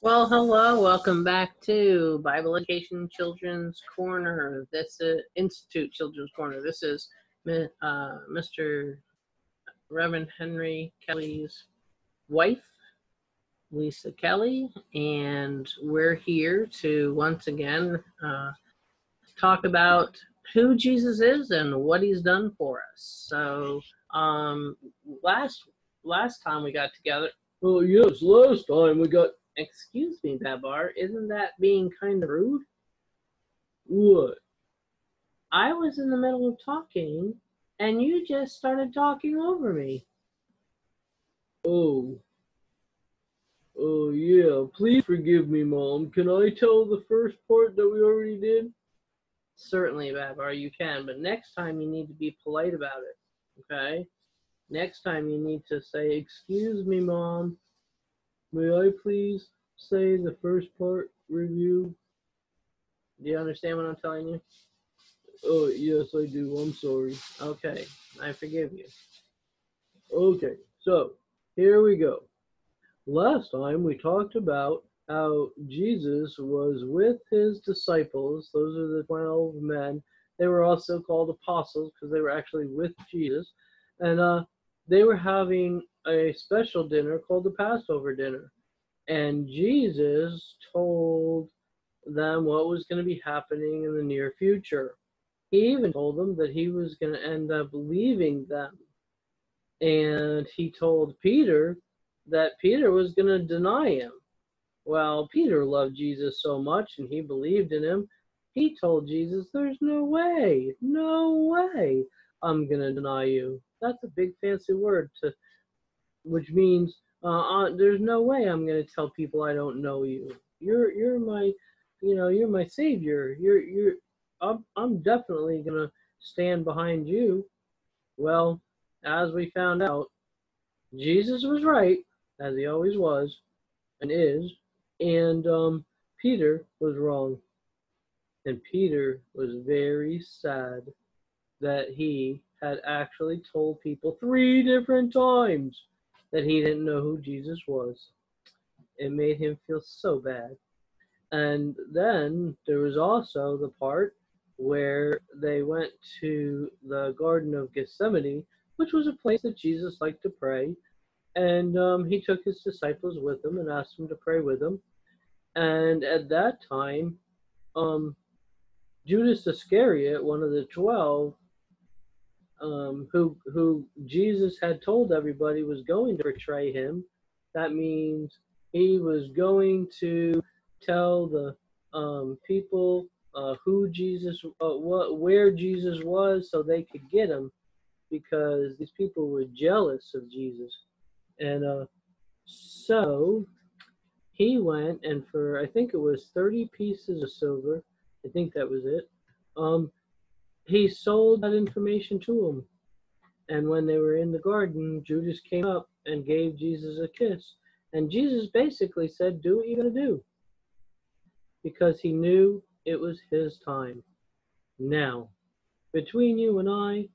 Well, hello, welcome back to Bible Education Children's Corner. This is Institute Children's Corner. This is uh, Mr. Reverend Henry Kelly's wife, Lisa Kelly, and we're here to once again uh, talk about who Jesus is and what he's done for us. So, um, last last time we got together, Oh yes, last time we got Excuse me, Babar, isn't that being kind of rude? what? I was in the middle of talking, and you just started talking over me. Oh. Oh yeah, please forgive me, Mom. Can I tell the first part that we already did? Certainly, Babar, you can, but next time you need to be polite about it, okay? Next time you need to say, Excuse me, Mom. May I please say the first part review? Do you understand what I'm telling you? Oh, yes, I do. I'm sorry. Okay, I forgive you. Okay, so here we go. Last time we talked about how Jesus was with his disciples. Those are the 12 men. They were also called apostles because they were actually with Jesus. And uh, they were having a special dinner called the Passover dinner. And Jesus told them what was going to be happening in the near future. He even told them that he was going to end up leaving them. And he told Peter that Peter was going to deny him. Well, Peter loved Jesus so much and he believed in him. He told Jesus, There's no way, no way I'm going to deny you. That's a big fancy word to which means uh, uh, there's no way I'm going to tell people I don't know you. You're you're my, you know, you're my savior. You're you're I'm I'm definitely going to stand behind you. Well, as we found out, Jesus was right, as he always was and is, and um, Peter was wrong. And Peter was very sad that he had actually told people three different times that he didn't know who Jesus was. It made him feel so bad. And then there was also the part where they went to the Garden of Gethsemane, which was a place that Jesus liked to pray. And um, he took his disciples with him and asked them to pray with him. And at that time, um, Judas Iscariot, one of the twelve, um, who who Jesus had told everybody was going to betray him. That means he was going to tell the um, people uh, who Jesus, uh, what, where Jesus was, so they could get him, because these people were jealous of Jesus, and uh, so he went and for I think it was thirty pieces of silver, I think that was it. Um, he sold that information to him. And when they were in the garden, Judas came up and gave Jesus a kiss. And Jesus basically said, Do what you're going to do. Because he knew it was his time. Now, between you and I,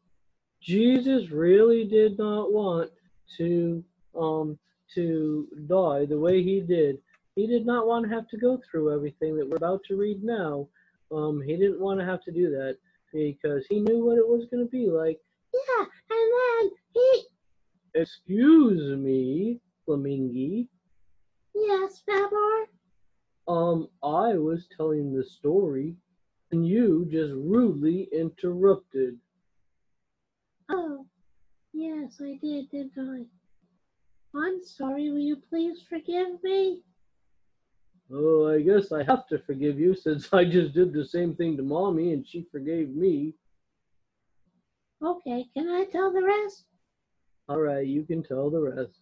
Jesus really did not want to um to die the way he did. He did not want to have to go through everything that we're about to read now. Um, he didn't want to have to do that because he knew what it was going to be like. Yeah, and then he. Excuse me, Flamingi. Yes, Babar? Um, I was telling the story, and you just rudely interrupted. Oh, yes, I did, didn't I? I'm sorry, will you please forgive me? Oh, I guess I have to forgive you since I just did the same thing to Mommy and she forgave me. Okay, can I tell the rest? All right, you can tell the rest.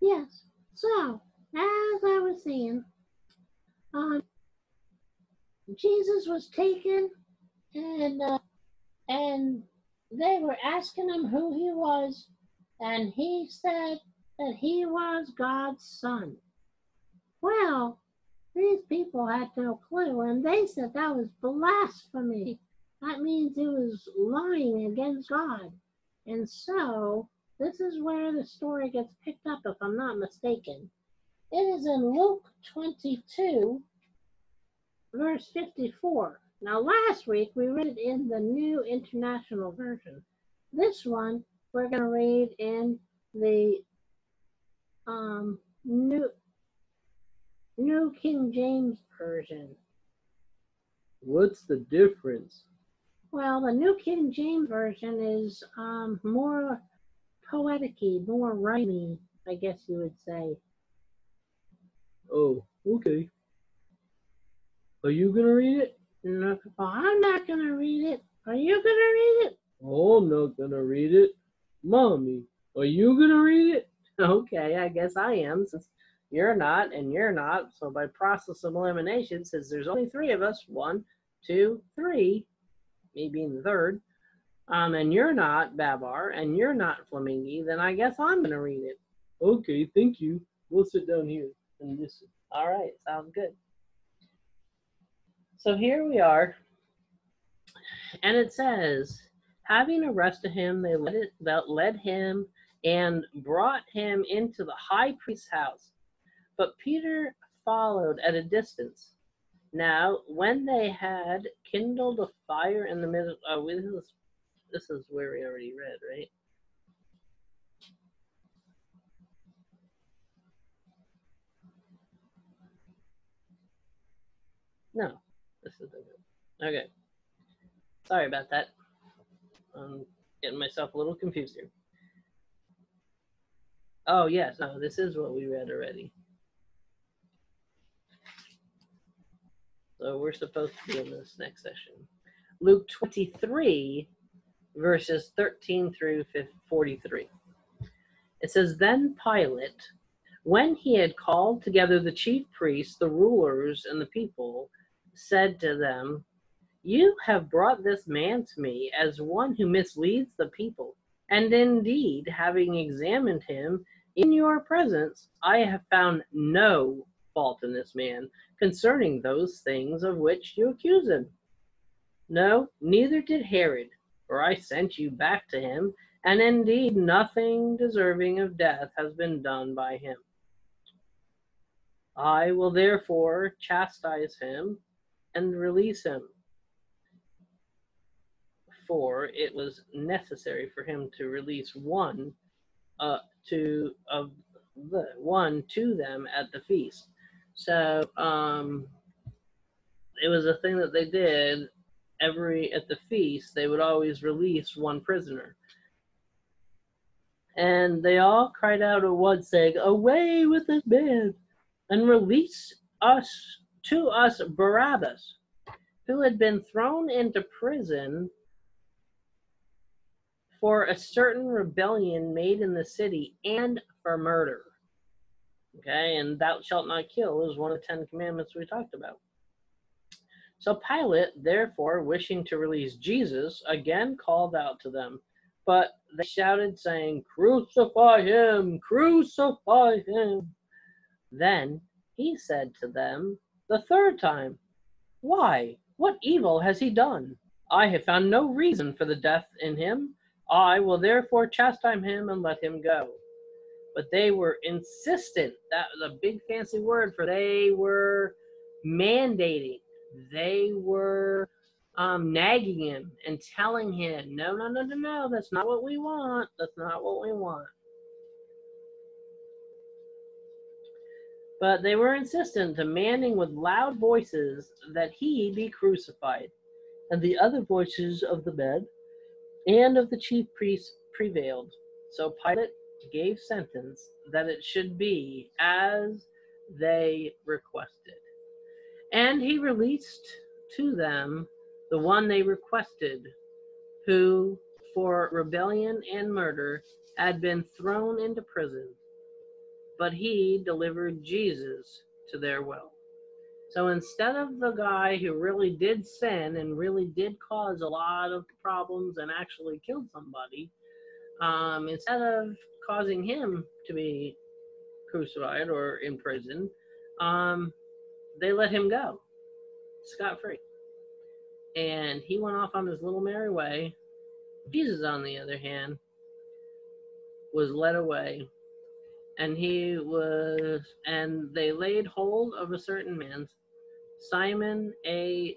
Yes. So, as I was saying, um, Jesus was taken, and uh, and they were asking him who he was, and he said that he was God's son. Well, these people had no clue, and they said that was blasphemy. That means he was lying against God. And so this is where the story gets picked up, if I'm not mistaken. It is in Luke 22, verse 54. Now, last week we read it in the New International Version. This one we're going to read in the um, New New King James Version. What's the difference? Well, the New King James Version is um, more poetic-y, more rhymey, I guess you would say. Oh, okay. Are you gonna read it? No, I'm not going to read it. Are you going to read it? Oh, I'm not gonna read it. Mommy, are you gonna read it? Okay, I guess I am since you're not and you're not. So by process of elimination, since there's only three of us, one, two, three, me being the third, um, and you're not Babar and you're not Flamingi, then I guess I'm gonna read it. Okay, thank you. We'll sit down here and listen. All right, sounds good. So here we are, and it says, having arrested him, they led, it, led him and brought him into the high priest's house. But Peter followed at a distance. Now, when they had kindled a fire in the middle, oh, this is this is where we already read, right? No, this is. Okay. Sorry about that. I'm getting myself a little confused here. Oh, yes. No, this is what we read already. So we're supposed to be in this next session. Luke 23, verses 13 through 43. It says, Then Pilate, when he had called together the chief priests, the rulers, and the people, said to them, You have brought this man to me as one who misleads the people. And indeed, having examined him in your presence, I have found no fault in this man concerning those things of which you accuse him. No, neither did Herod, for I sent you back to him, and indeed nothing deserving of death has been done by him. I will therefore chastise him and release him. For it was necessary for him to release one uh, to of the one to them at the feast. So um, it was a thing that they did every at the feast. They would always release one prisoner, and they all cried out at once, saying, "Away with this man, and release us to us Barabbas, who had been thrown into prison for a certain rebellion made in the city and for murder. Okay, and thou shalt not kill is one of the Ten Commandments we talked about. So Pilate, therefore, wishing to release Jesus, again called out to them. But they shouted, saying, Crucify him! Crucify him! Then he said to them the third time, Why? What evil has he done? I have found no reason for the death in him. I will therefore chastise him and let him go. But they were insistent. That was a big fancy word for they were mandating. They were um, nagging him and telling him, no, no, no, no, no, that's not what we want. That's not what we want. But they were insistent, demanding with loud voices that he be crucified. And the other voices of the men and of the chief priests prevailed. So Pilate gave sentence that it should be as they requested. And he released to them the one they requested, who for rebellion and murder had been thrown into prison. But he delivered Jesus to their will. So instead of the guy who really did sin and really did cause a lot of problems and actually killed somebody, um, instead of causing him to be crucified or in prison, um, they let him go scot free. And he went off on his little merry way. Jesus, on the other hand, was led away, and he was, and they laid hold of a certain man, Simon a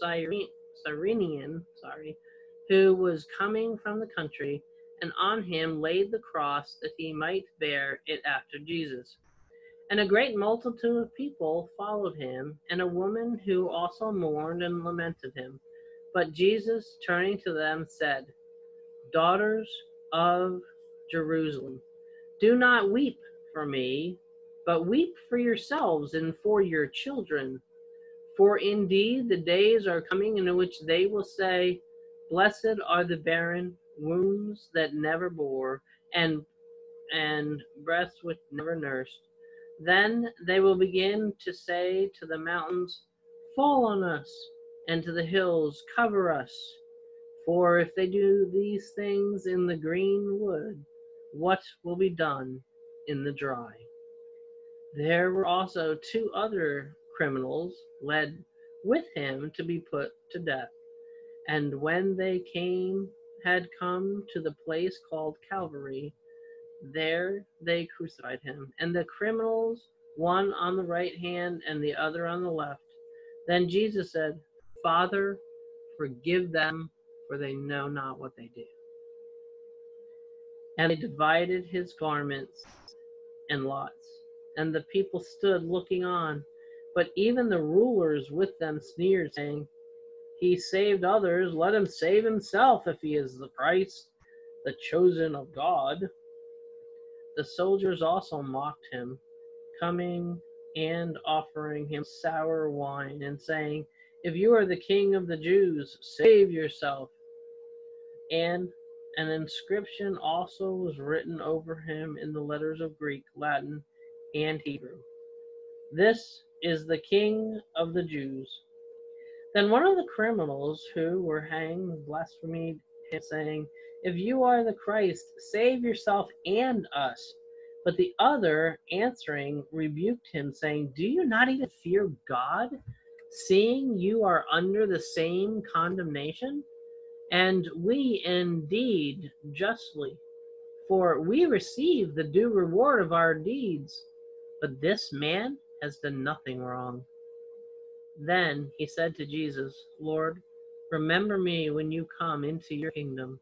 Cyrenian, sorry, who was coming from the country, and on him laid the cross that he might bear it after Jesus. And a great multitude of people followed him, and a woman who also mourned and lamented him. But Jesus, turning to them, said, Daughters of Jerusalem, do not weep for me, but weep for yourselves and for your children. For indeed the days are coming in which they will say, Blessed are the barren, wombs that never bore, and and breasts which never nursed. Then they will begin to say to the mountains, Fall on us, and to the hills, Cover us. For if they do these things in the green wood, what will be done in the dry? There were also two other criminals led with him to be put to death. And when they came, had come to the place called Calvary, there they crucified him, and the criminals, one on the right hand and the other on the left. Then Jesus said, Father, forgive them, for they know not what they do. And they divided his garments and lots, and the people stood looking on. But even the rulers with them sneered, saying, He saved others, let him save himself if he is the Christ, the chosen of God. The soldiers also mocked him, coming and offering him sour wine, and saying, If you are the king of the Jews, save yourself. And an inscription also was written over him in the letters of Greek, Latin, and Hebrew. This is the king of the Jews. Then one of the criminals who were hanged blasphemed him, saying, If you are the Christ, save yourself and us. But the other, answering, rebuked him, saying, Do you not even fear God, seeing you are under the same condemnation? And we indeed justly, for we receive the due reward of our deeds. But this man has done nothing wrong. Then he said to Jesus, Lord, remember me when you come into your kingdom.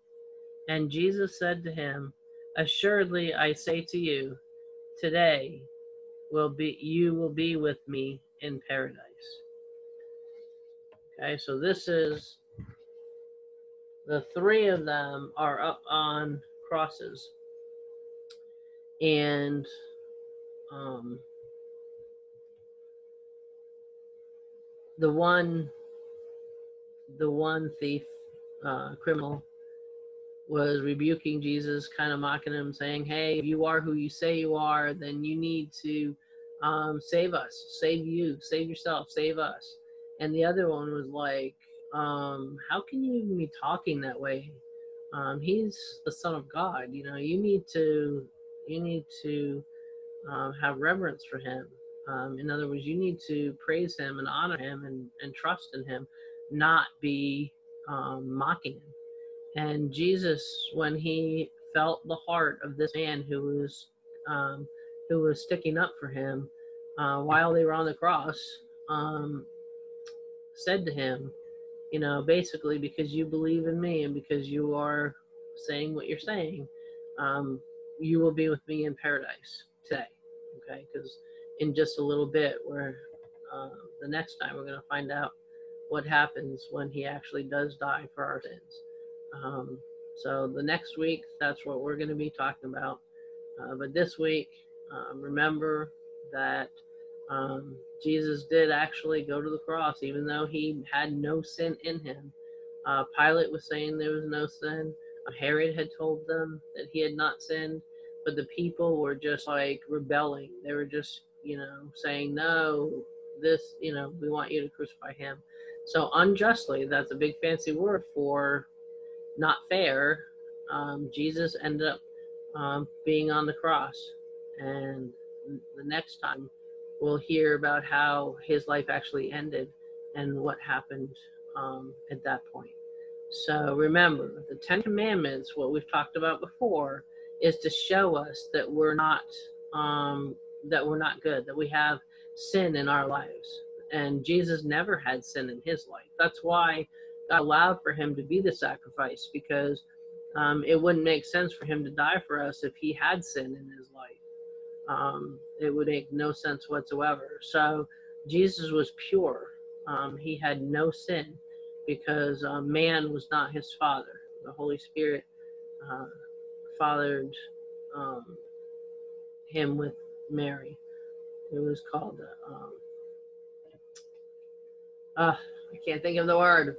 And Jesus said to him, Assuredly I say to you, today will be you will be with me in paradise. Okay, so this is the three of them are up on crosses. And um the one the one thief uh, criminal was rebuking Jesus, kind of mocking him, saying, "Hey, if you are who you say you are, then you need to um, save us, save you, save yourself, save us." And the other one was like, um, "How can you even be talking that way? Um, he's the Son of God. You know, you need to, you need to um, have reverence for him. Um, in other words, you need to praise him and honor him and, and trust in him, not be um, mocking him." And Jesus, when he felt the heart of this man who was um, who was sticking up for him uh, while they were on the cross, um, said to him, you know, basically because you believe in me and because you are saying what you're saying, um, you will be with me in paradise today. Okay, because in just a little bit, where uh, the next time we're going to find out what happens when he actually does die for our sins. Um, so the next week, that's what we're going to be talking about. Uh, but this week, um, remember that um, Jesus did actually go to the cross, even though he had no sin in him. Uh, Pilate was saying there was no sin. Uh, Herod had told them that he had not sinned, but the people were just like rebelling. They were just, you know, saying, no, this, you know, we want you to crucify him. So unjustly, that's a big fancy word for not fair, um, Jesus ended up um, being on the cross. And the next time, we'll hear about how his life actually ended and what happened um, at that point. So remember, the Ten Commandments, what we've talked about before, is to show us that we're not um, that we're not good, that we have sin in our lives. And Jesus never had sin in his life. That's why God allowed for him to be the sacrifice, because um, it wouldn't make sense for him to die for us if he had sin in his life. Um, it would make no sense whatsoever. So Jesus was pure. Um, he had no sin because uh, man was not his father. The Holy Spirit uh, fathered um, him with Mary. It was called, uh, um, uh, I can't think of the word,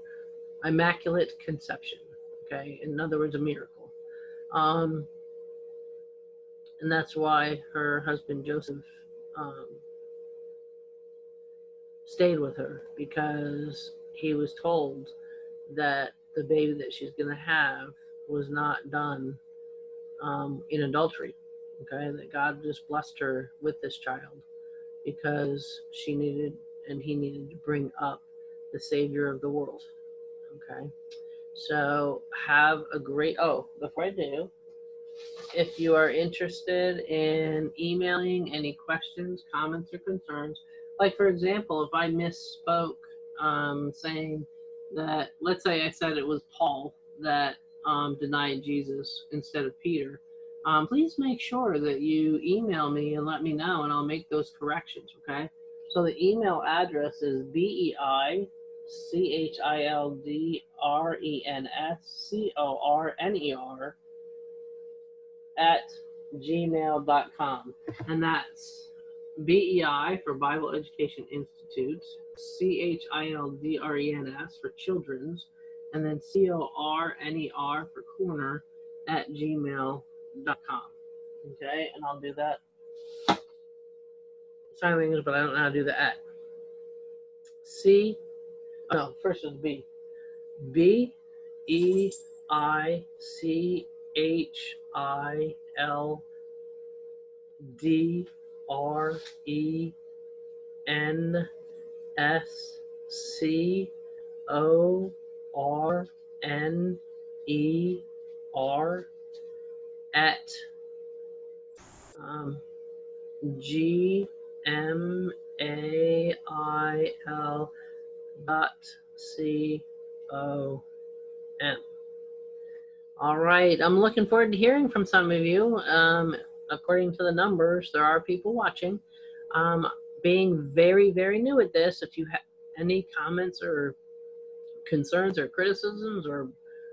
immaculate conception. Okay, in other words, a miracle. Um, and that's why her husband Joseph um, stayed with her because he was told that the baby that she's going to have was not done um, in adultery. Okay, that God just blessed her with this child because she needed and he needed to bring up the Savior of the world. Okay, so have a great. Oh, before I do, if you are interested in emailing any questions, comments, or concerns, like for example, if I misspoke um, saying that, let's say I said it was Paul that um, denied Jesus instead of Peter, um, please make sure that you email me and let me know, and I'll make those corrections. Okay. So the email address is b e i c h i l d r e n s c o r n e r at gmail.com. And that's BEI for Bible Education Institute, C H I L D R E N S for children's, and then C O R N E R for corner at gmail.com. Okay, and I'll do that. Sign language, but I don't know how to do the at. C, no, first is B. B E I C H I L D R E N S C O R N E R at um, G M A I L dot C O M. All right. I'm looking forward to hearing from some of you. Um, according to the numbers, there are people watching. Um, being very, very new at this, if you have any comments or concerns or criticisms or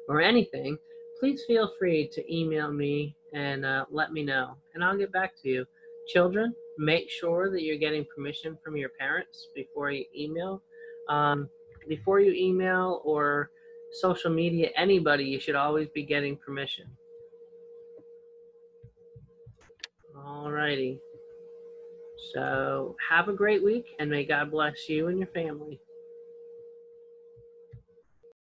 or anything, please feel free to email me and uh, let me know, and I'll get back to you. Children, make sure that you're getting permission from your parents before you email. Um, before you email or social media, anybody, you should always be getting permission. Alrighty. So have a great week and may God bless you and your family.